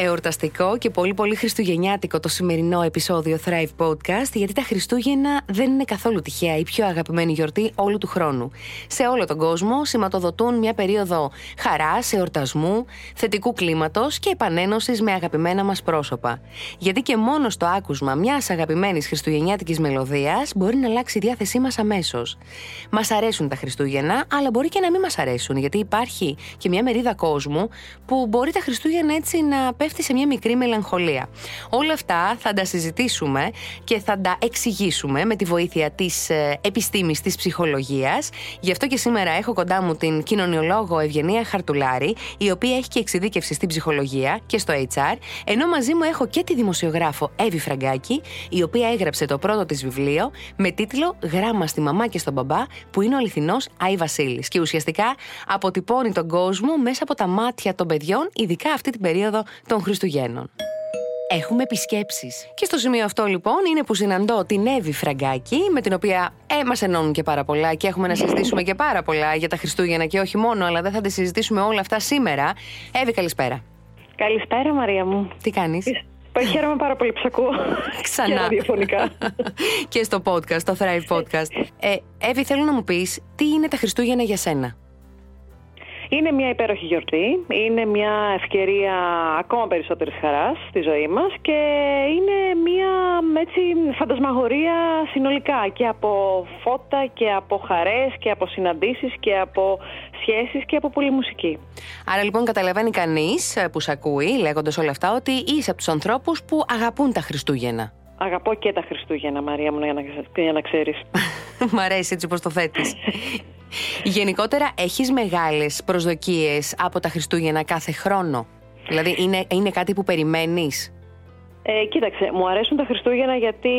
Εορταστικό και πολύ πολύ χριστουγεννιάτικο το σημερινό επεισόδιο Thrive Podcast γιατί τα Χριστούγεννα δεν είναι καθόλου τυχαία η πιο αγαπημένη γιορτή όλου του χρόνου. Σε όλο τον κόσμο σηματοδοτούν μια περίοδο χαράς, εορτασμού, θετικού κλίματος και επανένωσης με αγαπημένα μας πρόσωπα. Γιατί και μόνος στο άκουσμα μιας αγαπημένης χριστουγεννιάτικης μελωδίας μπορεί να αλλάξει η διάθεσή μας αμέσως. Μας αρέσουν τα Χριστούγεννα, αλλά μπορεί και να μην μας αρέσουν γιατί υπάρχει και μια μερίδα κόσμου που μπορεί τα Χριστούγεννα έτσι να πέφτει σε μια μικρή μελαγχολία. Όλα αυτά θα τα συζητήσουμε και θα τα εξηγήσουμε με τη βοήθεια της ε, επιστήμης της ψυχολογίας. Γι' αυτό και σήμερα έχω κοντά μου την κοινωνιολόγο Ευγενία Χαρτουλάρη, η οποία έχει και εξειδίκευση στην ψυχολογία και στο HR, ενώ μαζί μου έχω και τη δημοσιογράφο Εύη Φραγκάκη, η οποία έγραψε το πρώτο της βιβλίο με τίτλο Γράμμα στη μαμά και στον μπαμπά, που είναι ο αληθινός Άι Βασίλης. Και ουσιαστικά αποτυπώνει τον κόσμο μέσα από τα μάτια των παιδιών, ειδικά αυτή την περίοδο των Χριστουγέννων. Έχουμε επισκέψεις. Και στο σημείο αυτό, λοιπόν, είναι που συναντώ την Εύη Φραγκάκη, με την οποία ε, μας ενώνουν και πάρα πολλά και έχουμε να συζητήσουμε και πάρα πολλά για τα Χριστούγεννα και όχι μόνο, αλλά δεν θα τα συζητήσουμε όλα αυτά σήμερα. Εύη, καλησπέρα. Καλησπέρα, Μαρία μου. Τι κάνεις; Χαίρομαι πάρα πολύ που ακούω. Ξανά. Και ραδιοφωνικά. και στο podcast, το Thrive Podcast. Ε, Εύη, θέλω να μου πεις τι είναι τα Χριστούγεννα για σένα; Είναι μια υπέροχη γιορτή, είναι μια ευκαιρία ακόμα περισσότερης χαράς στη ζωή μας και είναι μια έτσι, φαντασμαγορία συνολικά και από φώτα και από χαρές και από συναντήσεις και από σχέσεις και από πολύ μουσική. Άρα λοιπόν καταλαβαίνει κανείς ε, που σε ακούει λέγοντας όλα αυτά ότι είσαι από τους ανθρώπους που αγαπούν τα Χριστούγεννα. Αγαπώ και τα Χριστούγεννα, Μαρία μου, για να, για να ξέρεις. Μ' αρέσει έτσι πως το θέτεις. Γενικότερα έχεις μεγάλες προσδοκίες από τα Χριστούγεννα κάθε χρόνο; Δηλαδή είναι, είναι κάτι που περιμένεις; Ε, κοίταξε, μου αρέσουν τα Χριστούγεννα γιατί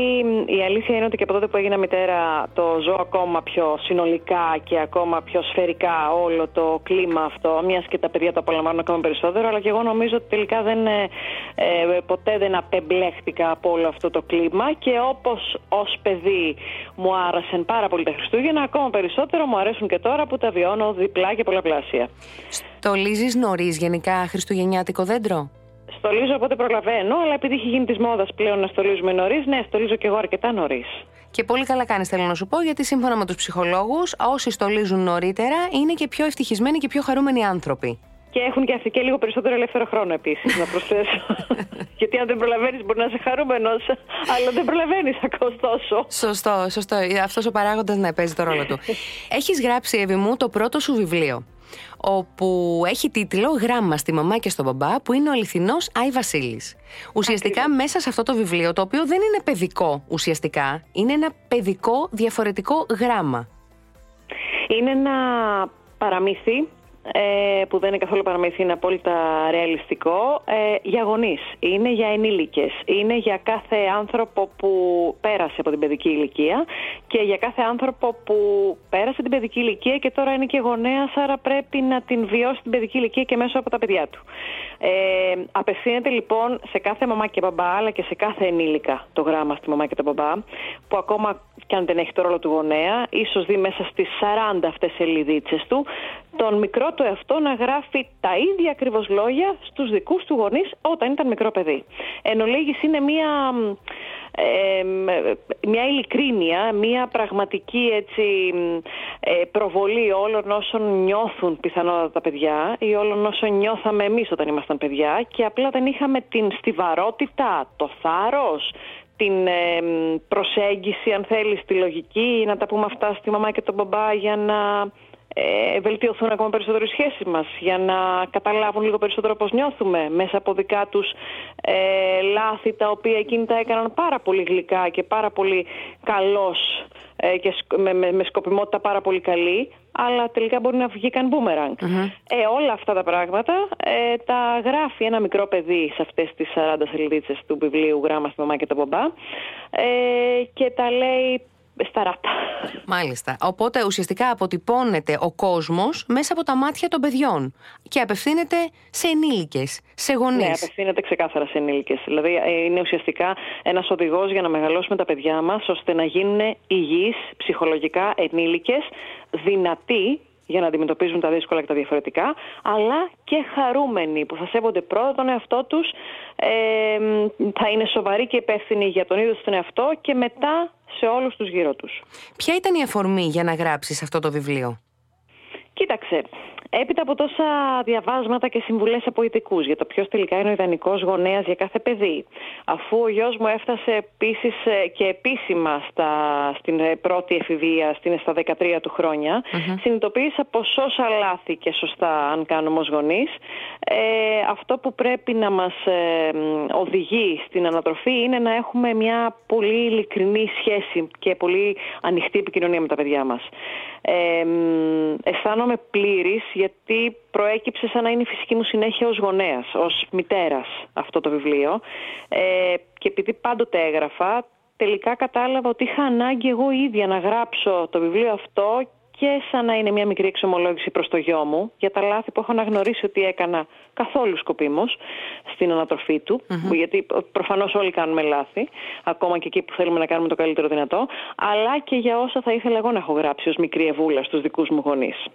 η αλήθεια είναι ότι και από τότε που έγινα μητέρα το ζω ακόμα πιο συνολικά και ακόμα πιο σφαιρικά όλο το κλίμα αυτό. Μιας και τα παιδιά το απολαμβάνουν ακόμα περισσότερο, αλλά και εγώ νομίζω ότι τελικά δεν, ε, ε ποτέ δεν απεμπλέχτηκα από όλο αυτό το κλίμα και όπως ως παιδί μου άρεσαν πάρα πολύ τα Χριστούγεννα, ακόμα περισσότερο μου αρέσουν και τώρα που τα βιώνω διπλά και πολλαπλάσια. Στολίζεις νωρίς γενικά χριστουγεννιάτικο δέντρο; Στολίζω όποτε προλαβαίνω, αλλά επειδή έχει γίνει της μόδας πλέον να στολίζουμε νωρίς, ναι, στολίζω και εγώ αρκετά νωρίς. Και πολύ καλά κάνεις, θέλω να σου πω, γιατί σύμφωνα με τους ψυχολόγους, όσοι στολίζουν νωρίτερα είναι και πιο ευτυχισμένοι και πιο χαρούμενοι άνθρωποι. Και έχουν και αυτοί και λίγο περισσότερο ελεύθερο χρόνο επίσης, να προσθέσω. Γιατί αν δεν προλαβαίνεις, μπορεί να είσαι χαρούμενος, αλλά δεν προλαβαίνεις ακόμα τόσο. Σωστό, σωστό. Αυτός ο παράγοντας να παίζει το ρόλο του. Έχεις γράψει, Εύη μου, το πρώτο σου βιβλίο όπου έχει τίτλο Γράμμα στη μαμά και στον μπαμπά, που είναι ο αληθινός Άι Βασίλης. Ουσιαστικά μέσα σε αυτό το βιβλίο, το οποίο δεν είναι παιδικό ουσιαστικά, είναι ένα παιδικό διαφορετικό γράμμα. Είναι ένα παραμύθι ε, που δεν είναι καθόλου παραμύθι, είναι απόλυτα ρεαλιστικό, ε, για γονείς. Είναι για ενήλικες. Είναι για κάθε άνθρωπο που πέρασε από την παιδική ηλικία και για κάθε άνθρωπο που πέρασε την παιδική ηλικία και τώρα είναι και γονέας, άρα πρέπει να την βιώσει την παιδική ηλικία και μέσω από τα παιδιά του. Ε, απευθύνεται λοιπόν σε κάθε μαμά και μπαμπά, αλλά και σε κάθε ενήλικα το γράμμα στη μαμά και τον μπαμπά, που ακόμα και αν δεν έχει το ρόλο του γονέα, ίσως δει μέσα στις 40 αυτές σελίδίτσες του, τον μικρό του εαυτό να γράφει τα ίδια ακριβώς λόγια στους δικούς του γονείς όταν ήταν μικρό παιδί. Εν ολίγης είναι μία, ε, μια ειλικρίνεια, μια πραγματική έτσι, ε, προβολή όλων όσων νιώθουν πιθανότατα τα παιδιά ή όλων όσων νιώθαμε εμείς όταν ήμασταν παιδιά και απλά δεν είχαμε την στιβαρότητα, το θάρρος, την προσέγγιση αν θέλεις, τη λογική, να τα πούμε αυτά στη μαμά και τον μπαμπά για να ε, βελτιωθούν ακόμα περισσότερο οι σχέσεις μας, για να καταλάβουν λίγο περισσότερο πώς νιώθουμε μέσα από δικά τους ε, λάθη τα οποία εκείνη τα έκαναν πάρα πολύ γλυκά και πάρα πολύ καλός ε, και με, με, με, σκοπιμότητα πάρα πολύ καλή, αλλά τελικά μπορεί να βγήκαν boomerang. Ε, όλα αυτά τα πράγματα ε, τα γράφει ένα μικρό παιδί σε αυτές τις 40 σελίδες του βιβλίου «Γράμμα στη μαμά και τον μπαμπά» ε, και τα λέει σταράτα. Μάλιστα. Οπότε ουσιαστικά αποτυπώνεται ο κόσμος μέσα από τα μάτια των παιδιών και απευθύνεται σε ενήλικες, σε γονείς. Ναι, απευθύνεται ξεκάθαρα σε ενήλικες. Δηλαδή ε, είναι ουσιαστικά ένας οδηγός για να μεγαλώσουμε τα παιδιά μας ώστε να γίνουν υγιείς, ψυχολογικά ενήλικες, δυνατοί για να αντιμετωπίζουν τα δύσκολα και τα διαφορετικά, αλλά και χαρούμενοι που θα σέβονται πρώτα τον εαυτό τους, ε, θα είναι σοβαροί και υπεύθυνοι για τον ίδιο τον εαυτό και μετά σε όλους τους γύρω τους. Ποια ήταν η αφορμή για να γράψεις αυτό το βιβλίο; Κοίταξε, Έπειτα από τόσα διαβάσματα και συμβουλές από ειδικού για το ποιος τελικά είναι ο ιδανικός γονέας για κάθε παιδί, αφού ο γιος μου έφτασε επίσης ε, και επίσημα στα, στην ε, πρώτη εφηβεία, στην, στα 13 του χρόνια, mm-hmm. συνειδητοποίησα πως όσα λάθη και σωστά, αν κάνουμε ως γονείς, ε, αυτό που πρέπει να μας ε, οδηγεί στην ανατροφή είναι να έχουμε μια πολύ ειλικρινή σχέση και πολύ ανοιχτή επικοινωνία με τα παιδιά μας. Ε, αισθάνομαι πλήρης γιατί προέκυψε σαν να είναι η φυσική μου συνέχεια ως γονέας, ως μητέρας αυτό το βιβλίο ε, και επειδή πάντοτε έγραφα τελικά κατάλαβα ότι είχα ανάγκη εγώ ίδια να γράψω το βιβλίο αυτό και σαν να είναι μια μικρή εξομολόγηση προς το γιο μου για τα λάθη που έχω αναγνωρίσει ότι έκανα καθόλου σκοπίμως στην ανατροφή του, γιατί προφανώς όλοι κάνουμε λάθη, ακόμα και εκεί που θέλουμε να κάνουμε το καλύτερο δυνατό, αλλά και για όσα θα ήθελα εγώ να έχω γράψει ως μικρή ευούλα στους δικούς μου γονείς.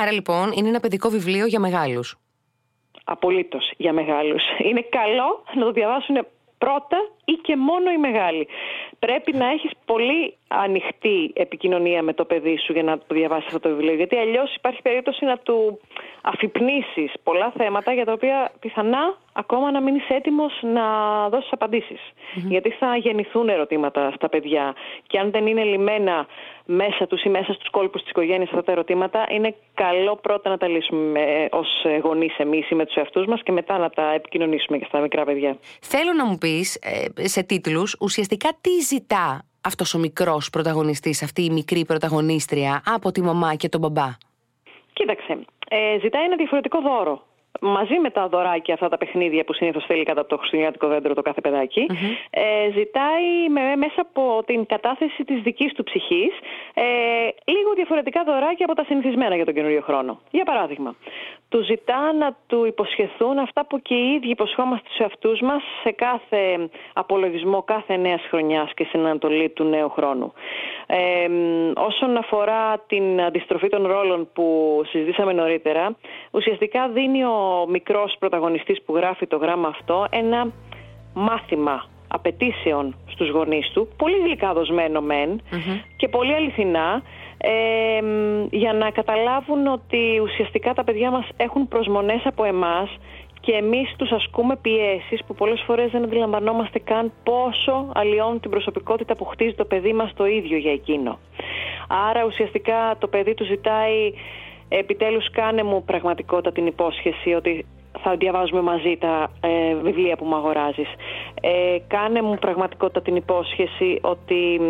Άρα λοιπόν είναι ένα παιδικό βιβλίο για μεγάλους. Απολύτως για μεγάλους. Είναι καλό να το διαβάσουν πρώτα ή και μόνο οι μεγάλοι. Πρέπει να έχεις πολύ ανοιχτή επικοινωνία με το παιδί σου για να το διαβάσεις αυτό το βιβλίο. Γιατί αλλιώς υπάρχει περίπτωση να του αφυπνήσει πολλά θέματα για τα οποία πιθανά ακόμα να μείνεις έτοιμος να δώσεις Γιατί θα γεννηθούν ερωτήματα στα παιδιά. Και αν δεν είναι λιμένα μέσα τους ή μέσα στους κόλπους της οικογένειας αυτά τα ερωτήματα, είναι καλό πρώτα να τα λύσουμε ως γονείς εμείς ή με τους εαυτούς μας και μετά να τα επικοινωνήσουμε και στα μικρά παιδιά. Θέλω να μου πεις ε, σε τίτλους ουσιαστικά τι ζητά αυτός ο μικρός πρωταγωνιστής, αυτή η μικρή πρωταγωνίστρια από τη μαμά και τον μπαμπά; Κοίταξε, ε, ζητάει ένα διαφορετικό δώρο μαζί με τα δωράκια αυτά τα παιχνίδια που συνήθως θέλει κατά το χριστουγεννιάτικο δέντρο το κάθε ε, ζητάει με, μέσα από την κατάθεση της δικής του ψυχής ε, λίγο διαφορετικά δωράκια από τα συνηθισμένα για τον καινούριο χρόνο. Για παράδειγμα, του ζητά να του υποσχεθούν αυτά που και οι ίδιοι υποσχόμαστε στους εαυτούς μας σε κάθε απολογισμό κάθε νέας χρονιάς και στην Ανατολή του νέου χρόνου. Ε, όσον αφορά την αντιστροφή των ρόλων που συζητήσαμε νωρίτερα, ουσιαστικά δίνει ο ο μικρός πρωταγωνιστής που γράφει το γράμμα αυτό ένα μάθημα απαιτήσεων στους γονείς του, πολύ γλυκά δοσμένο και πολύ αληθινά, για να καταλάβουν ότι ουσιαστικά τα παιδιά μας έχουν προσμονές από εμάς και εμείς τους ασκούμε πιέσεις που πολλές φορές δεν αντιλαμβανόμαστε καν πόσο αλλοιώνουν την προσωπικότητα που χτίζει το παιδί μας το ίδιο για εκείνο. Άρα ουσιαστικά το παιδί του ζητάει επιτέλους κάνε μου πραγματικότητα την υπόσχεση ότι θα διαβάζουμε μαζί τα ε, βιβλία που μου αγοράζεις. Ε, κάνε μου πραγματικότητα την υπόσχεση ότι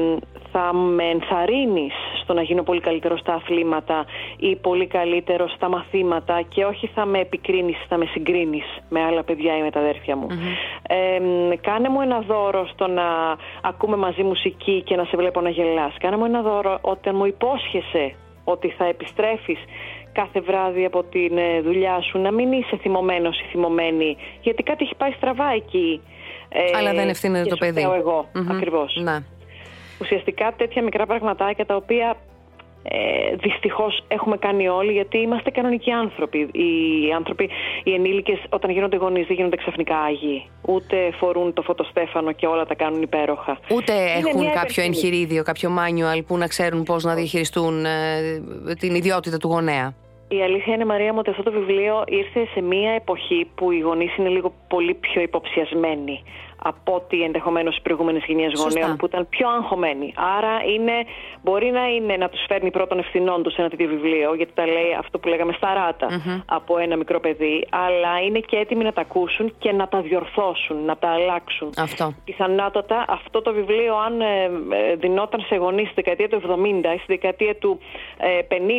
θα με ενθαρρύνεις στο να γίνω πολύ καλύτερος στα αθλήματα ή πολύ καλύτερος στα μαθήματα και όχι θα με επικρίνεις, θα με συγκρίνεις με άλλα παιδιά ή με τα αδέρφια μου. Ε, κάνε μου ένα δώρο στο να ακούμε μαζί μουσική και να σε βλέπω να γελάς. Κάνε μου ένα δώρο όταν μου υπόσχεσαι ότι θα επιστρέφεις κάθε βράδυ από τη ε, δουλειά σου, να μην είσαι θυμωμένος ή θυμωμένη, γιατί κάτι έχει πάει στραβά εκεί. Ε, Αλλά δεν ευθύνεται το παιδί. εγώ, mm ακριβώς. Να. Ουσιαστικά τέτοια μικρά πραγματάκια τα οποία ε, Δυστυχώς έχουμε κάνει όλοι γιατί είμαστε κανονικοί άνθρωποι. Οι άνθρωποι, οι ενήλικες, όταν γίνονται γονείς, δεν γίνονται ξαφνικά άγιοι. Ούτε φορούν το φωτοστέφανο και όλα τα κάνουν υπέροχα. Ούτε έχουν κάποιο εγχειρίδιο, κάποιο manual που να ξέρουν πώς να διαχειριστούν ε, την ιδιότητα του γονέα. Η αλήθεια είναι, Μαρία μου, ότι αυτό το βιβλίο ήρθε σε μια εποχή που οι γονείς είναι λίγο πολύ πιο υποψιασμένοι από ότι ενδεχομένως οι προηγούμενε γενιέ γονέων που ήταν πιο αγχωμένοι. Άρα είναι, μπορεί να είναι να τους φέρνει πρώτον ευθυνών τους ένα τέτοιο βιβλίο, γιατί τα λέει αυτό που λέγαμε στα ρατα από ένα μικρό παιδί, αλλά είναι και έτοιμοι να τα ακούσουν και να τα διορθώσουν, να τα αλλάξουν. Αυτό. Πιθανότατα αυτό το βιβλίο, αν ε, ε, δινόταν σε γονείς στη δεκαετία του 70 ή στη δεκαετία του 50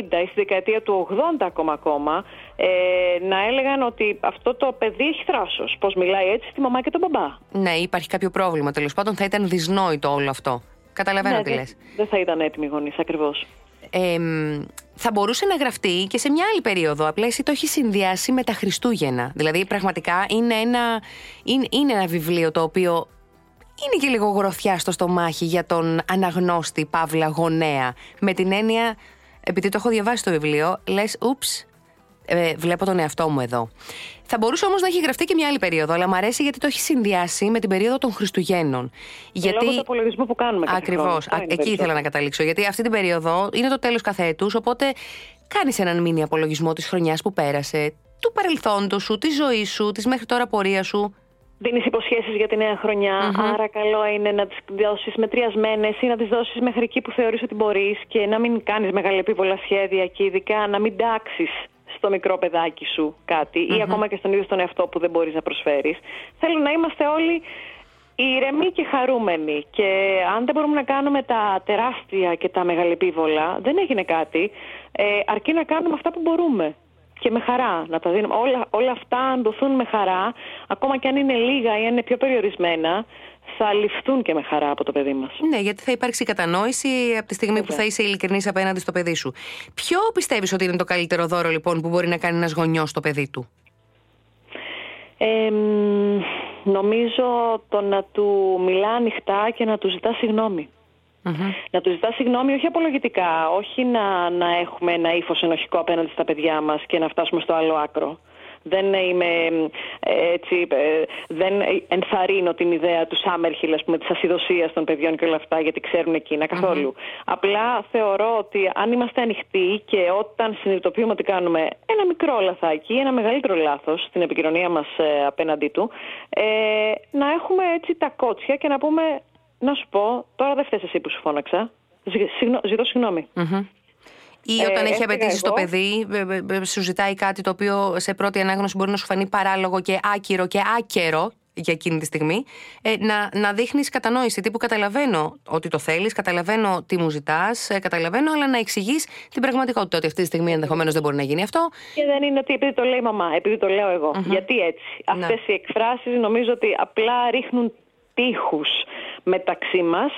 ε, ή στη δεκαετία του 80 ακόμα ακόμα, ε, να έλεγαν ότι αυτό το παιδί έχει θράσος. Πώς μιλάει έτσι στη μαμά και τον μπαμπά. Ναι, υπάρχει κάποιο πρόβλημα. Τέλος πάντων, θα ήταν δυσνόητο όλο αυτό. Καταλαβαίνω Ναι, τι δεν- λες. Δεν θα ήταν έτοιμοι οι γονείς, ακριβώς. Ε, μ, θα μπορούσε να γραφτεί και σε μια άλλη περίοδο. Απλά εσύ το έχεις συνδυάσει με τα Χριστούγεννα. Δηλαδή, πραγματικά είναι ένα, είναι, είναι ένα βιβλίο το οποίο είναι και λίγο γροθιά στο στομάχι για τον αναγνώστη Παύλα Γονέα. Με την έννοια, επειδή το έχω διαβάσει το βιβλίο, λες, ούψ, ε, βλέπω τον εαυτό μου εδώ. Θα μπορούσε όμως να έχει γραφτεί και μια άλλη περίοδο, αλλά μου αρέσει γιατί το έχει συνδυάσει με την περίοδο των Χριστουγέννων. Λόγω του απολογισμού που κάνουμε κάθε Ακριβώς. χρόνο. Αυτό είναι Εκεί περισσότερο. ήθελα να καταλήξω. Γιατί αυτή την περίοδο είναι το τέλος κάθε έτους, οπότε κάνεις έναν μήνυ απολογισμό της χρονιάς που πέρασε, του παρελθόντος σου, της ζωής σου, της μέχρι τώρα πορείας σου. Δίνεις υποσχέσεις για τη νέα χρονιά, άρα καλό είναι να τις δώσεις μετριασμένες ή να τις δώσεις μέχρι εκεί που θεωρείς ότι μπορείς και να μην κάνεις μεγαλεπίβολα σχέδια και ειδικά να μην τάξεις στο μικρό παιδάκι σου κατι ή ακόμα και στον ίδιο τον εαυτό που δεν μπορείς να προσφέρεις. Θέλω να είμαστε όλοι ήρεμοι και χαρούμενοι. Και αν δεν μπορούμε να κάνουμε τα τεράστια και τα μεγαλεπίβολα, δεν έγινε κάτι. Ε, αρκεί να κάνουμε αυτά που μπορούμε. Και με χαρά να τα δίνουμε. Όλα, όλα αυτά αν δοθούν με χαρά, ακόμα και αν είναι λίγα ή αν είναι πιο περιορισμένα, θα ληφθούν και με χαρά από το παιδί μας. Ναι, γιατί θα υπάρξει κατανόηση από τη στιγμή που θα είσαι ειλικρινής απέναντι στο παιδί σου. Ποιο πιστεύεις ότι είναι το καλύτερο δώρο λοιπόν που μπορεί να κάνει ένας γονιός στο παιδί του; Ε, μ, νομίζω το να του μιλά ανοιχτά και να του ζητά συγγνώμη. Να του ζητά συγγνώμη όχι απολογητικά, όχι να, να έχουμε ένα ύφος ενοχικό απέναντι στα παιδιά μας και να φτάσουμε στο άλλο άκρο. Δεν είμαι ε, έτσι, ε, δεν ενθαρρύνω την ιδέα του Σάμερχιλ, ας πούμε, της ασυδοσίας των παιδιών και όλα αυτά, γιατί ξέρουν εκείνα καθόλου. Απλά θεωρώ ότι αν είμαστε ανοιχτοί και όταν συνειδητοποιούμε ότι κάνουμε ένα μικρό λαθάκι ή ένα μεγαλύτερο λάθος στην επικοινωνία μας ε, απέναντί του, ε, να έχουμε έτσι τα κότσια και να πούμε, να σου πω, τώρα δεν φταίς εσύ που σου φώναξα, Ζη- συγγνώ- ζητώ συγγνώμη. Ή Ε, όταν έχει έφυγα απαιτήσει το εγώ. παιδί, ε, ε, ε, σου ζητάει κάτι το οποίο σε πρώτη ανάγνωση μπορεί να σου φανεί παράλογο και άκυρο και άκερο για εκείνη τη στιγμή, ε, να, να δείχνεις κατανόηση. Τύπου καταλαβαίνω ότι το θέλεις, καταλαβαίνω τι μου ζητάς, καταλαβαίνω, αλλά να εξηγείς την πραγματικότητα ότι αυτή τη στιγμή ενδεχομένως δεν μπορεί να γίνει αυτό. Και δεν είναι ότι επειδή το λέει η μαμά, επειδή το λέω εγώ. Γιατί έτσι. Αυτές οι εκφράσεις νομίζω ότι απλά ρίχνουν τείχους μεταξύ μας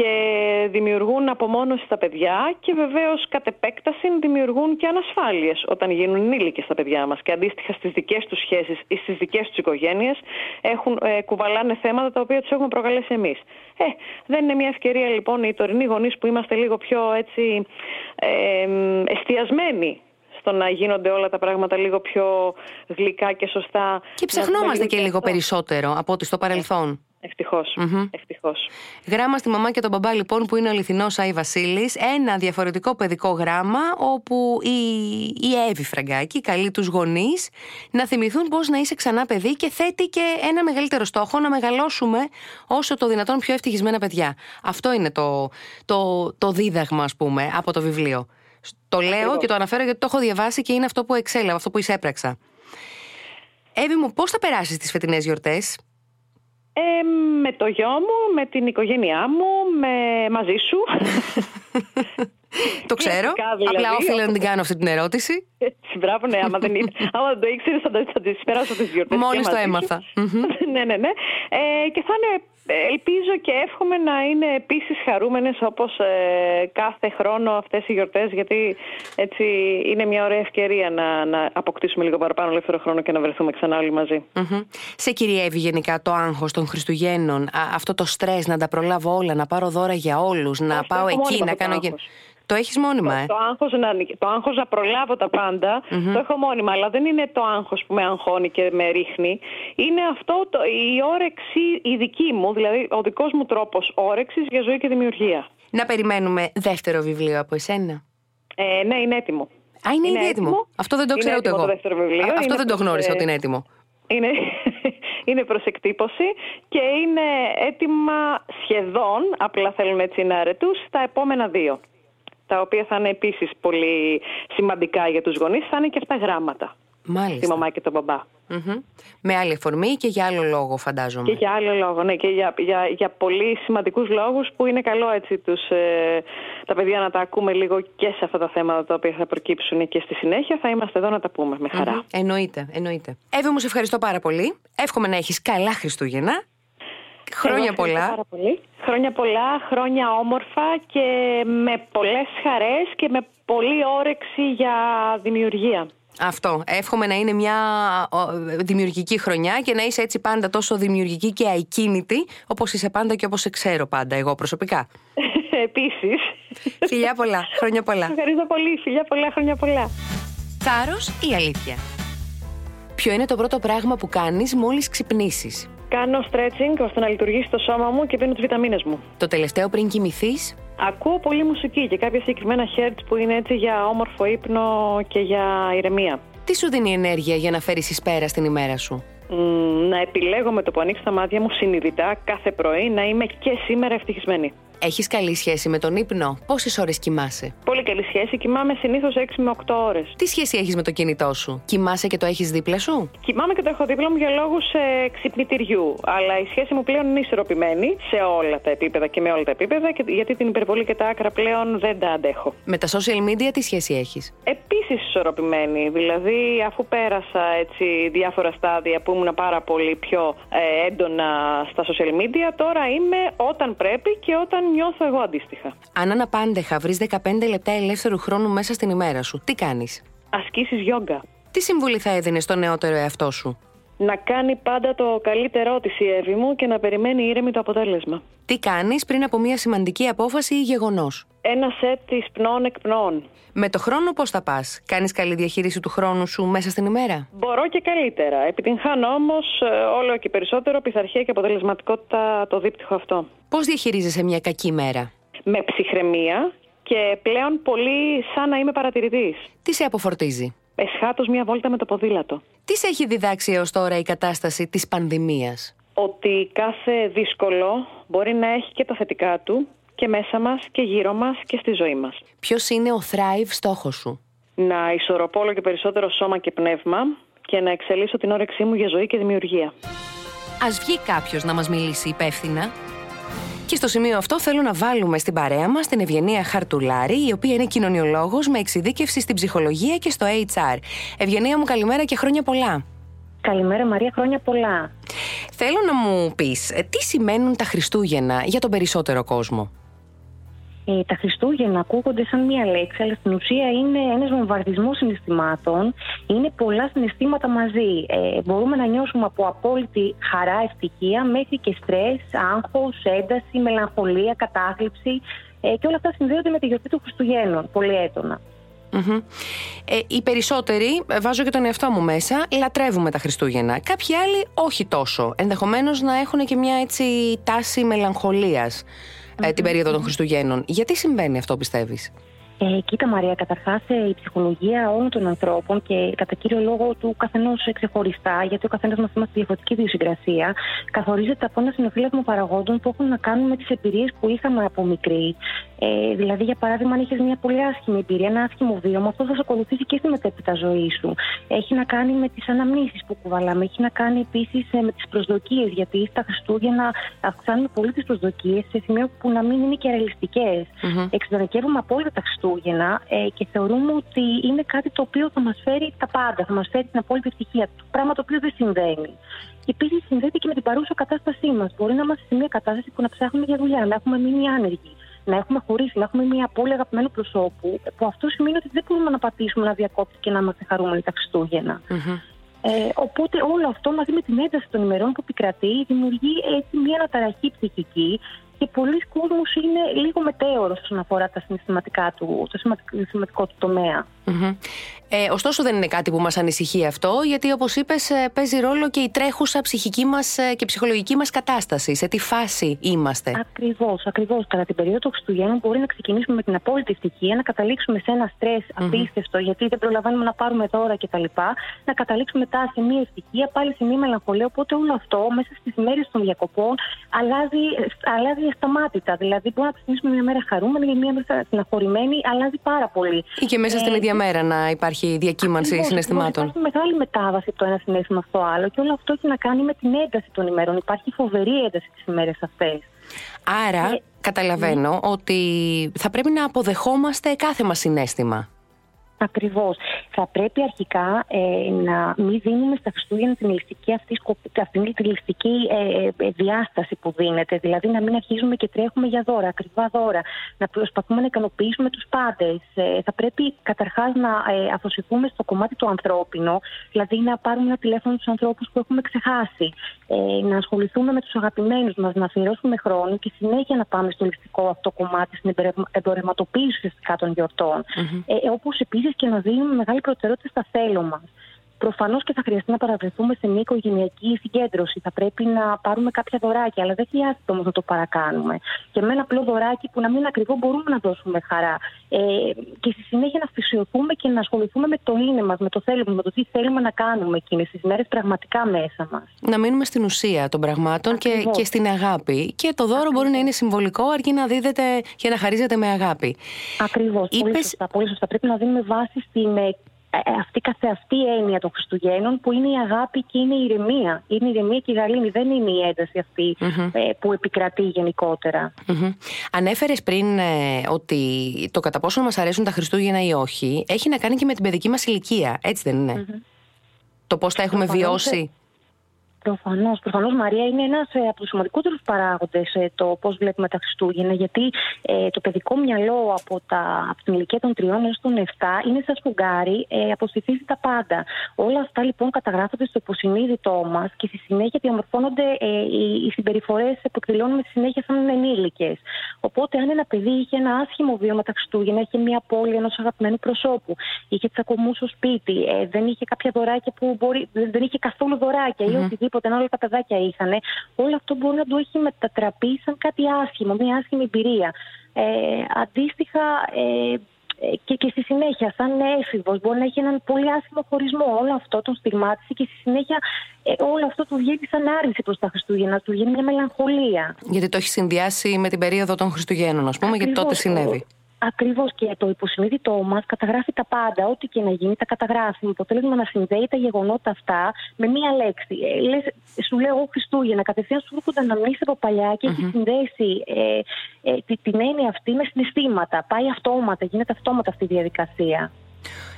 και δημιουργούν απομόνωση στα παιδιά και βεβαίως κατ' επέκταση δημιουργούν και ανασφάλειες όταν γίνουν ενήλικες στα παιδιά μας και αντίστοιχα στις δικές τους σχέσεις ή στις δικές τους οικογένειες έχουν, ε, κουβαλάνε θέματα τα οποία τους έχουμε προκαλέσει εμείς. Ε, δεν είναι μια ευκαιρία λοιπόν οι τωρινοί γονείς που είμαστε λίγο πιο έτσι ε, εστιασμένοι στο να γίνονται όλα τα πράγματα λίγο πιο γλυκά και σωστά. Και Να ψαχνόμαστε δούμε και λίγο λίγο αυτό. περισσότερο από ό,τι στο παρελθόν. Ευτυχώς. Ευτυχώς. Γράμμα στη μαμά και τον μπαμπά, λοιπόν, που είναι ο αληθινός Άι Βασίλης. Ένα διαφορετικό παιδικό γράμμα, όπου η, η Εύη Φραγκάκη καλεί τους γονείς να θυμηθούν πώς να είσαι ξανά παιδί και θέτει και ένα μεγαλύτερο στόχο να μεγαλώσουμε όσο το δυνατόν πιο ευτυχισμένα παιδιά. Αυτό είναι το, το, το δίδαγμα, ας πούμε, από το βιβλίο. Το λέω και το αναφέρω γιατί το έχω διαβάσει και είναι αυτό που εξέλαβα, αυτό που εισέπραξα. Εύη μου, πώς θα περάσεις τις φετινές γιορτές; Ε, με το γιο μου, με την οικογένειά μου, με, μαζί σου. Το ξέρω. Κλασικά δηλαδή, Απλά όφιλα να όπως- την κάνω αυτή την ερώτηση. Έτσι, μπράβο, ναι, άμα δεν, ήταν, άμα δεν το ήξερες, θα, το- θα τις περάσω τις γιορτές. και Μόλις το μαζί σου. έμαθα. ναι, ναι, ναι. Ε, και θα είναι, ε, ελπίζω και εύχομαι να είναι επίσης χαρούμενες όπως ε, κάθε χρόνο αυτές οι γιορτές, γιατί έτσι είναι μια ωραία ευκαιρία να, να αποκτήσουμε λίγο παραπάνω ελεύθερο χρόνο και να βρεθούμε ξανά όλοι μαζί. Μμμ. Σε κυριεύει γενικά το άγχος των Χριστουγέννων, α, αυτό το στρες να τα προλάβω όλα, να πάρω δώρα για όλους, να Όχι, το πάω έχω εκεί, μόνιμα να αυτό το κάνω και... άγχος. Το έχεις μόνιμα, ε; Το άγχος, να, το άγχος να προλάβω τα παντα το έχω μόνιμα, αλλά δεν είναι το άγχος που με αγχώνει και με ρίχνει. Είναι αυτό το, η όρεξη η δική μου, δηλαδή ο δικός μου τρόπος όρεξης για ζωή και δημιουργία. Να περιμένουμε δεύτερο βιβλίο από εσένα; Ε, ναι, είναι έτοιμο. Α, είναι, Είναι ήδη έτοιμο. έτοιμο. Αυτό δεν το Είναι ξέρω ούτε έτοιμο εγώ. το δεύτερο βιβλίο. Α, αυτό Είναι δεν το προς, γνώρισα ε, ότι είναι έτοιμο. Είναι, είναι προς εκτύπωση και είναι έτοιμα σχεδόν, απλά θέλουν έτσι να αρετούς, τα επόμενα δύο. Τα οποία θα είναι επίσης πολύ σημαντικά για τους γονείς, θα είναι και αυτά γράμματα. Τη Μάλιστα. μαμά και τον μπαμπά. Μμμ. Με άλλη αφορμή και για άλλο λόγο, φαντάζομαι. Και για άλλο λόγο, ναι, και για, για, για πολύ σημαντικούς λόγους που είναι καλό έτσι τους, ε, τα παιδιά να τα ακούμε λίγο και σε αυτά τα θέματα τα οποία θα προκύψουν και στη συνέχεια θα είμαστε εδώ να τα πούμε με χαρά. Μμμ. Εννοείται, εννοείται. Εύη μου, σε ευχαριστώ πάρα πολύ. Εύχομαι να έχεις καλά Χριστούγεννα. Χρόνια πολλά. Πάρα πολύ. Χρόνια πολλά, χρόνια όμορφα και με πολλές χαρές και με πολλή όρεξη για δημιουργία. Αυτό. Εύχομαι να είναι μια δημιουργική χρονιά και να είσαι έτσι πάντα τόσο δημιουργική και ακίνητη όπως είσαι πάντα και όπως σε ξέρω πάντα εγώ προσωπικά. Επίσης. Φιλιά πολλά. Χρόνια πολλά. Ευχαριστώ πολύ. Φιλιά πολλά. Χρόνια πολλά. Θάρρος ή αλήθεια; Ποιο είναι το πρώτο πράγμα που κάνεις μόλις ξυπνήσεις; Κάνω stretching ώστε να λειτουργήσει το σώμα μου και πίνω τις βιταμίνες μου. Το τελευταίο πριν κοιμηθείς; Ακούω πολύ μουσική και κάποια συγκεκριμένα hertz που είναι έτσι για όμορφο ύπνο και για ηρεμία. Τι σου δίνει ενέργεια για να φέρεις εις πέρα στην ημέρα σου; Να επιλέγω με το που ανοίξω τα μάτια μου συνειδητά κάθε πρωί να είμαι και σήμερα ευτυχισμένη. Έχεις καλή σχέση με τον ύπνο; Πόσες ώρες κοιμάσαι; Πολύ καλή σχέση. Κοιμάμαι συνήθως 6 με 8 ώρες. Τι σχέση έχεις με το κινητό σου; Κοιμάσαι και το έχεις δίπλα σου; Κοιμάμαι και το έχω δίπλα μου για λόγους ε, ξυπνητηριού. Αλλά η σχέση μου πλέον είναι ισορροπημένη σε όλα τα επίπεδα και με όλα τα επίπεδα. Και, γιατί την υπερβολή και τα άκρα πλέον δεν τα αντέχω. Με τα social media τι σχέση έχεις; Επίση ισορροπημένη. Δηλαδή, αφού πέρασα έτσι διάφορα στάδια που ήμουν πάρα πολύ πιο ε, έντονα στα social media, τώρα είμαι όταν πρέπει και όταν νιώθω εγώ αντίστοιχα. Αν αναπάντεχα βρεις 15 λεπτά ελεύθερου χρόνου μέσα στην ημέρα σου, τι κάνεις; Ασκήσεις γιόγκα. Τι συμβουλή θα έδινες στο νεότερο εαυτό σου; Να κάνει πάντα το καλύτερό της η Εύη μου και να περιμένει ήρεμη το αποτέλεσμα. Τι κάνεις πριν από μια σημαντική απόφαση ή γεγονός; Ένα σετ της πνών εκπνών. Με το χρόνο πώς θα πας, Κάνεις καλή διαχείριση του χρόνου σου μέσα στην ημέρα; Μπορώ και καλύτερα. Επιτυγχάνω όμως ε, όλο και περισσότερο πειθαρχία και αποτελεσματικότητα το δίπτυχο αυτό. Πώς διαχειρίζεσαι μια κακή μέρα; Με ψυχραιμία και πλέον πολύ σαν να είμαι παρατηρητής. Τι σε αποφορτίζει; Εσχάτως μια βόλτα με το ποδήλατο. Τι σε έχει διδάξει έως τώρα η κατάσταση της πανδημίας; Ότι κάθε δύσκολο μπορεί να έχει και τα θετικά του και μέσα μας και γύρω μας και στη ζωή μας. Ποιος είναι ο Thrive στόχος σου; Να ισορροπώ όλο και περισσότερο σώμα και πνεύμα και να εξελίσσω την όρεξή μου για ζωή και δημιουργία. Ας βγει κάποιος να μας μιλήσει υπεύθυνα; Και στο σημείο αυτό θέλω να βάλουμε στην παρέα μας την Ευγενία Χαρτουλάρη, η οποία είναι κοινωνιολόγος με εξειδίκευση στην ψυχολογία και στο HR. Ευγενία μου καλημέρα και χρόνια πολλά. Καλημέρα Μαρία, χρόνια πολλά. Θέλω να μου πεις, ε, τι σημαίνουν τα Χριστούγεννα για τον περισσότερο κόσμο; Ε, τα Χριστούγεννα ακούγονται σαν μία λέξη, αλλά στην ουσία είναι ένας βομβαρδισμός συναισθημάτων. Είναι πολλά συναισθήματα μαζί. Ε, μπορούμε να νιώσουμε από απόλυτη χαρά, ευτυχία, μέχρι και στρες, άγχος, ένταση, μελαγχολία, κατάθλιψη. Ε, και όλα αυτά συνδέονται με τη γιορτή του Χριστουγέννων πολύ έντονα. Ε, οι περισσότεροι, βάζω και τον εαυτό μου μέσα, λατρεύουμε τα Χριστούγεννα. Κάποιοι άλλοι όχι τόσο. Ενδεχομένως να έχουν και μια έτσι τάση μελαγχολίας ε, την περίοδο των Χριστουγέννων. Γιατί συμβαίνει αυτό, πιστεύεις; Ε, κοίτα Μαρία, καταρχάς ε, η ψυχολογία όλων των ανθρώπων και κατά κύριο λόγο του καθενός ξεχωριστά, γιατί ο καθένας μας είμαστε διαφορετική ιδιοσυγκρασία, καθορίζεται από ένα συνοφύλαμα παραγόντων που έχουν να κάνουν με τις εμπειρίες που είχαμε από μικρή. Ε, δηλαδή, για παράδειγμα, αν είχε μια πολύ άσχημη εμπειρία, ένα άσχημο βίωμα, αυτό θα σε ακολουθήσει και στη μετέπειτα ζωή σου. Έχει να κάνει με τις αναμνήσεις που κουβαλάμε, έχει να κάνει επίσης ε, με τις προσδοκίες, γιατί στα Χριστούγεννα αυξάνουμε πολύ τις προσδοκίες σε σημείο που να μην είναι και ρεαλιστικές. Mm-hmm. Εξειδανικεύουμε απόλυτα τα Χριστούγεννα Χριστούγεννα ε, και θεωρούμε ότι είναι κάτι το οποίο θα μας φέρει τα πάντα, θα μας φέρει την απόλυτη ευτυχία. Το πράγμα το οποίο δεν συμβαίνει. Και επίσης συνδέεται και με την παρούσα κατάστασή μας. Μπορεί να είμαστε σε μια κατάσταση που να ψάχνουμε για δουλειά, να έχουμε μείνει άνεργοι, να έχουμε χωρίσει, να έχουμε μια απώλεια αγαπημένου προσώπου, που αυτό σημαίνει ότι δεν μπορούμε να πατήσουμε, να διακόψει και να είμαστε χαρούμενοι τα Χριστούγεννα. Mm-hmm. Ε, οπότε όλο αυτό μαζί με την ένταση των ημερών που επικρατεί δημιουργεί έτσι μια αναταραχή ψυχική και πολλοί κόσμοι είναι λίγο μετέωρος όσον αφορά τα συναισθηματικά του, το συναισθηματικό του τομέα. Ε, ωστόσο, δεν είναι κάτι που μας ανησυχεί αυτό, γιατί όπως είπες, ε, παίζει ρόλο και η τρέχουσα ψυχική μας ε, και ψυχολογική μας κατάσταση. Σε τι φάση είμαστε; Ακριβώς, ακριβώς. Κατά την περίοδο των Χριστουγέννων μπορεί να ξεκινήσουμε με την απόλυτη ευτυχία, να καταλήξουμε σε ένα στρες απίστευτο, γιατί δεν προλαβαίνουμε να πάρουμε δώρα κτλ. Να καταλήξουμε μετά σε μια ευτυχία, πάλι σε μια μελαγχολία. Οπότε όλο αυτό μέσα στις μέρες των διακοπών αλλάζει, αλλάζει ασταμάτητα. Δηλαδή, μπορούμε να ξεκινήσουμε μια μέρα χαρούμενη, μια μέρα συναχωρημένη, αλλάζει πάρα πολύ. Ή και μέσα στην ίδια μέρα να υπάρχει διακύμανση Ακριβώς, συναισθημάτων. Υπάρχει μεγάλη μετάβαση από το ένα συνέστημα στο άλλο και όλο αυτό έχει να κάνει με την ένταση των ημερών. Υπάρχει φοβερή ένταση τι ημέρες αυτές. Άρα, ε, καταλαβαίνω ναι. ότι θα πρέπει να αποδεχόμαστε κάθε μας συνέστημα. Ακριβώς. Θα πρέπει αρχικά ε, να μην δίνουμε στα Χριστούγεννα την ληστική αυτή, αυτή τη ληστική ε, ε, διάσταση που δίνεται. Δηλαδή να μην αρχίζουμε και τρέχουμε για δώρα, ακριβά δώρα, να προσπαθούμε να ικανοποιήσουμε τους πάντες. Ε, θα πρέπει καταρχάς να ε, αφοσιωθούμε στο κομμάτι του ανθρώπινο, δηλαδή να πάρουμε ένα τηλέφωνο του ανθρώπους που έχουμε ξεχάσει, ε, να ασχοληθούμε με τους αγαπημένους μας, να αφιερώσουμε χρόνο και συνέχεια να πάμε στο ληστικό αυτό κομμάτι, στην εμπορευματοποίηση ουσιαστικά των γιορτών. Mm-hmm. Ε, Όπως επίσης και να δίνουμε μεγάλη προτεραιότητα στα θέλω μας. Προφανώς και θα χρειαστεί να παραβρεθούμε σε μια οικογενειακή συγκέντρωση. Θα πρέπει να πάρουμε κάποια δωράκια, αλλά δεν χρειάζεται όμως να το παρακάνουμε. Και με ένα απλό δωράκι που να μην είναι ακριβό μπορούμε να δώσουμε χαρά. Ε, και στη συνέχεια να φυσιωθούμε και να ασχοληθούμε με το είναι μας, με το θέλουμε, με το τι θέλουμε να κάνουμε εκείνες τις μέρες πραγματικά μέσα μας. Να μείνουμε στην ουσία των πραγμάτων και, και στην αγάπη. Και το δώρο μπορεί να είναι συμβολικό, αρκεί να δίδεται και να χαρίζεται με αγάπη. Ακριβώς. Είπες... Πολύ σωστά. Πολύ σωστά. Πρέπει να δίνουμε βάση στην ε, ε, ε, αυτή καθεαυτή έννοια των Χριστουγέννων που είναι η αγάπη και είναι η ηρεμία. Είναι η ηρεμία και η γαλήνη, δεν είναι η ένταση ε, που επικρατεί γενικότερα. Mm-hmm. Ανέφερες πριν ότι το κατά πόσο μας αρέσουν τα Χριστούγεννα ή όχι έχει να κάνει και με την παιδική μας ηλικία, έτσι δεν ειναι Το πώς τα έχουμε βιώσει; Προφανώς, προφανώς Μαρία είναι ένας ε, από τους σημαντικότερους παράγοντες ε, το πώς βλέπουμε τα Χριστούγεννα. Γιατί ε, το παιδικό μυαλό από, τα, από την ηλικία των 3 έως των 7 είναι σαν σφουγγάρι, ε, αποστηθίζει τα πάντα. Όλα αυτά λοιπόν καταγράφονται στο υποσυνείδητό μας και στη συνέχεια διαμορφώνονται ε, οι, οι συμπεριφορές που εκδηλώνουμε στη συνέχεια σαν ενήλικες. Οπότε, αν ένα παιδί είχε ένα άσχημο βίωμα τα Χριστούγεννα, είχε μια πόλη ενός αγαπημένου προσώπου, είχε τσακωμού στο σπίτι, ε, δεν είχε κάποια δωράκια που μπορεί, δεν είχε καθόλου δωράκια mm-hmm. ή οτιδήποτε οτιδήποτε, ενώ όλα τα παιδάκια είχαν, όλο αυτό μπορεί να του έχει μετατραπεί σαν κάτι άσχημο, μια άσχημη εμπειρία. Ε, αντίστοιχα, ε, και, και στη συνέχεια, σαν έφηβος, μπορεί να έχει έναν πολύ άσχημο χωρισμό. Όλο αυτό τον στιγμάτισε και στη συνέχεια ε, όλο αυτό του βγαίνει σαν άρνηση προς τα Χριστούγεννα, του βγαίνει μια μελαγχολία. Γιατί το έχει συνδυάσει με την περίοδο των Χριστουγέννων, ας πούμε, γιατί τότε συνέβη. Ακριβώς και το υποσυνείδητό μας καταγράφει τα πάντα. Ό,τι και να γίνει, τα καταγράφει. Με αποτέλεσμα να συνδέει τα γεγονότα αυτά με μία λέξη. Ε, λες, σου λέω εγώ Χριστούγεννα, κατευθείαν σου έρχονται αναμνήσει από παλιά και mm-hmm. έχει συνδέσει ε, ε, την έννοια αυτή με συναισθήματα. Πάει αυτόματα, γίνεται αυτόματα αυτή η διαδικασία.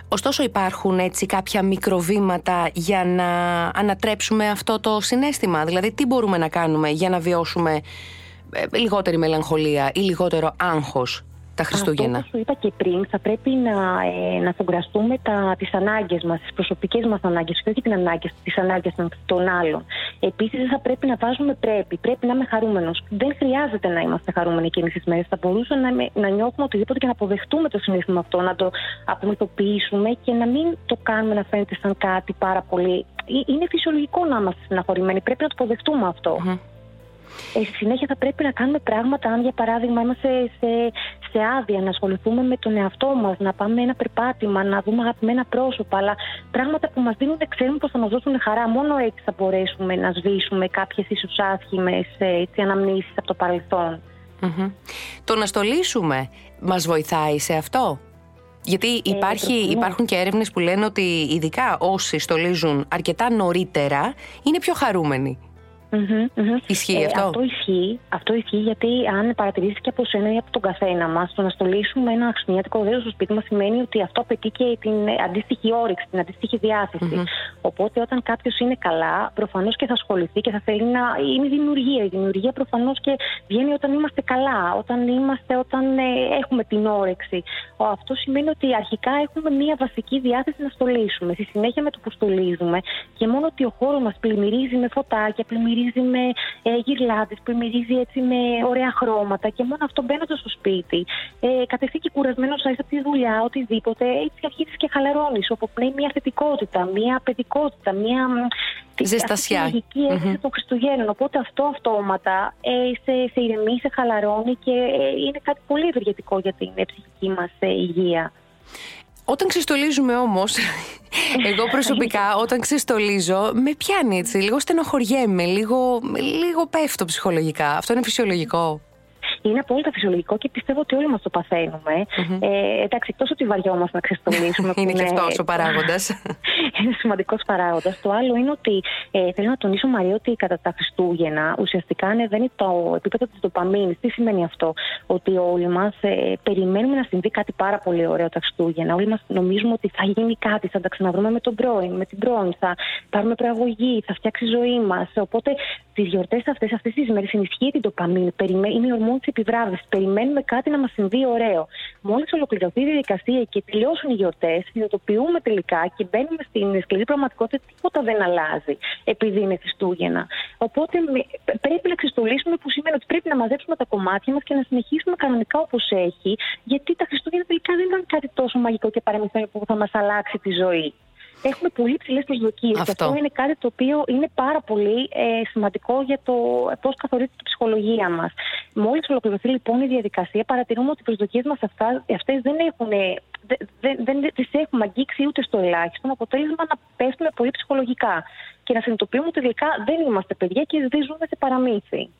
Ωστόσο υπάρχουν έτσι κάποια μικροβήματα για να ανατρέψουμε αυτό το συνέστημα; Δηλαδή τι μπορούμε να κάνουμε για να βιώσουμε ε, λιγότερη μελαγχολία ή λιγότερο άγχος; Τα Χριστούγεννα. Αυτό που σου είπα και πριν, θα πρέπει να, ε, να φογκραστούμε τις ανάγκες μας, τις προσωπικές μας ανάγκες και όχι τις ανάγκες των, των άλλων. Επίσης, δεν θα πρέπει να βάζουμε πρέπει. Πρέπει να είμαι χαρούμενος. Δεν χρειάζεται να είμαστε χαρούμενοι εκείνε τις μέρες. Θα μπορούσαμε να, να νιώθουμε οτιδήποτε και να αποδεχτούμε το συνέστημα αυτό, να το απομυθοποιήσουμε και να μην το κάνουμε να φαίνεται σαν κάτι πάρα πολύ. Ε, είναι φυσιολογικό να είμαστε στεναχωρημένοι. Πρέπει να το αποδεχτούμε ε, στη συνέχεια θα πρέπει να κάνουμε πράγματα, αν για παράδειγμα είμαστε σε, σε άδεια, να ασχοληθούμε με τον εαυτό μας, να πάμε ένα περπάτημα, να δούμε αγαπημένα πρόσωπα, αλλά πράγματα που μας δίνουν, ξέρουμε πως θα μας δώσουν χαρά. Μόνο έτσι θα μπορέσουμε να σβήσουμε κάποιες ίσως άσχημες αναμνήσεις από το παρελθον Το να στολίσουμε μας βοηθάει σε αυτό; Γιατί ε, υπάρχει, υπάρχουν και έρευνες που λένε ότι ειδικά όσοι στολίζουν αρκετά νωρίτερα είναι πιο χαρούμενοι. Mm-hmm, Ισχύει ε, αυτό; Αυτό ισχύει, αυτό ισχύει γιατί αν παρατηρήσει και από σένα ή από τον καθένα μας, το να στολίσουμε ένα χριστουγεννιάτικο δέντρο στο σπίτι μας σημαίνει ότι αυτό απαιτεί και την αντίστοιχη όρεξη, την αντίστοιχη Οπότε όταν κάποιος είναι καλά, προφανώς και θα ασχοληθεί και θα θέλει να. Είναι δημιουργία. Η δημιουργία προφανώς και βγαίνει όταν είμαστε καλά, όταν, είμαστε, όταν ε, έχουμε την όρεξη. Αυτό σημαίνει ότι αρχικά έχουμε μία βασική διάθεση να στολίσουμε. Στη συνέχεια με το που στολίζουμε και μόνο ότι ο χώρος μας πλημμυρίζει με φωτάκια, πλημμυρίζει μυρίζει με ε, γυρλάδες, που μυρίζει έτσι με ωραία χρώματα και μόνο αυτό μπαίνοντας στο σπίτι, ε, κατευθείαν και κουρασμένος από τη δουλειά, οτιδήποτε, έτσι αρχίζεις και χαλαρώνεις. Όπου πνέει μια θετικότητα, μια παιδικότητα, μια. Ζεστασιά. Αυτή mm-hmm. των Χριστουγέννων. Οπότε αυτό αυτόματα ε, σε, σε ηρεμεί, σε χαλαρώνει και ε, είναι κάτι πολύ ευεργετικό για την ψυχική μας ε, υγεία. Όταν ξεστολίζουμε όμως, εγώ προσωπικά όταν ξεστολίζω, με πιάνει έτσι. Λίγο στενοχωριέμαι, λίγο, λίγο πέφτω ψυχολογικά. Αυτό είναι φυσιολογικό. Είναι απόλυτα φυσιολογικό και πιστεύω ότι όλοι μας το παθαίνουμε. Mm-hmm. Ε, εντάξει, εκτό ότι βαριόμαστε να ξεστολίσουμε. είναι και αυτός ο παράγοντας. είναι σημαντικός παράγοντας. Το άλλο είναι ότι ε, θέλω να τονίσω, Μαρία, ότι κατά τα Χριστούγεννα ουσιαστικά ανεβαίνει το επίπεδο της δοπαμίνη. Τι σημαίνει αυτό, Ότι όλοι μας ε, περιμένουμε να συμβεί κάτι πάρα πολύ ωραίο τα Χριστούγεννα. Όλοι μας νομίζουμε ότι θα γίνει κάτι, θα τα ξαναβρούμε με τον πρώην, με την πρώην, θα πάρουμε προαγωγή, θα φτιάξει η ζωή μας. Οπότε τις γιορτές αυτές, αυτές τις μέρες ενισχύει την τοπαμίνη. Είναι η ορμόνη της επιβράβευσης. Περιμένουμε κάτι να μας συμβεί ωραίο. Μόλις ολοκληρωθεί η διαδικασία και τελειώσουν οι γιορτές, συνειδητοποιούμε τελικά και μπαίνουμε στην σκληρή πραγματικότητα τίποτα δεν αλλάζει επειδή είναι Χριστούγεννα. Οπότε πρέπει να ξεστολίσουμε που σημαίνει ότι πρέπει να μαζέψουμε τα κομμάτια μας και να συνεχίσουμε κανονικά όπως έχει, γιατί τα Χριστούγεννα τελικά δεν ήταν κάτι τόσο μαγικό και παραμυθένιο που θα μας αλλάξει τη ζωή έχουμε πολύ ψηλές προσδοκίες. Και αυτό είναι κάτι το οποίο είναι πάρα πολύ ε, σημαντικό για το πώς καθορίζεται η ψυχολογία μας. Μόλις ολοκληρωθεί λοιπόν η διαδικασία, παρατηρούμε ότι οι προσδοκίες μας αυτές δεν έχουν. Δεν, δεν, δεν τις έχουμε αγγίξει ούτε στο ελάχιστο, με αποτέλεσμα να πέφτουμε πολύ ψυχολογικά και να συνειδητοποιούμε ότι τελικά δεν είμαστε παιδιά και δεν ζούμε σε παραμύθι.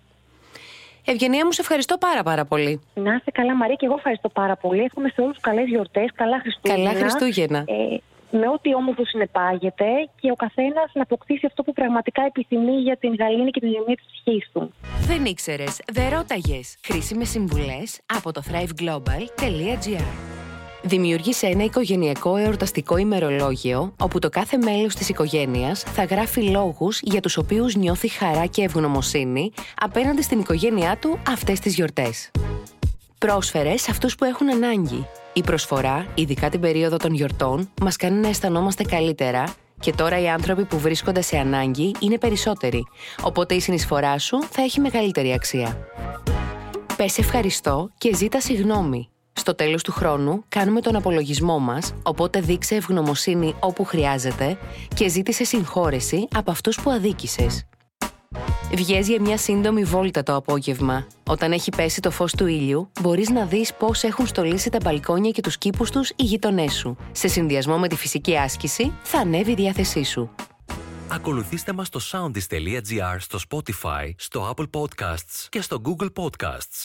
Ευγενία μου, σε ευχαριστώ πάρα πάρα πολύ. Να είστε καλά, Μαρία, και εγώ ευχαριστώ πάρα πολύ. Εύχομαι σε όλους καλές γιορτές, καλά Χριστούγεννα. Καλά Χριστούγεννα. Ε, με ό,τι όμορφο συνεπάγεται και ο καθένας να αποκτήσει αυτό που πραγματικά επιθυμεί για την γαλήνη και την υγεία της ψυχής του. Δεν ήξερες, δεν ρώταγες. Χρήσιμες συμβουλές από το thriveglobal.gr. Δημιούργησε ένα οικογενειακό εορταστικό ημερολόγιο όπου το κάθε μέλος της οικογένειας θα γράφει λόγους για τους οποίους νιώθει χαρά και ευγνωμοσύνη απέναντι στην οικογένειά του αυτές τις γιορτές. Πρόσφερες σε αυτούς που έχουν ανάγκη η προσφορά, ειδικά την περίοδο των γιορτών, μας κάνει να αισθανόμαστε καλύτερα και τώρα οι άνθρωποι που βρίσκονται σε ανάγκη είναι περισσότεροι, οπότε η συνεισφορά σου θα έχει μεγαλύτερη αξία. Πες ευχαριστώ και ζήτα συγγνώμη. Στο τέλος του χρόνου κάνουμε τον απολογισμό μας, οπότε δείξε ευγνωμοσύνη όπου χρειάζεται και ζήτησε συγχώρεση από αυτούς που αδίκησες. Βγες για μια σύντομη βόλτα το απόγευμα. Όταν έχει πέσει το φως του ήλιου, μπορείς να δεις πώς έχουν στολίσει τα μπαλκόνια και τους κήπους τους οι γειτονές σου. Σε συνδυασμό με τη φυσική άσκηση, θα ανέβει η διάθεσή σου. Ακολουθήστε μας στο soundis.gr, στο Spotify, στο Apple Podcasts και στο Google Podcasts.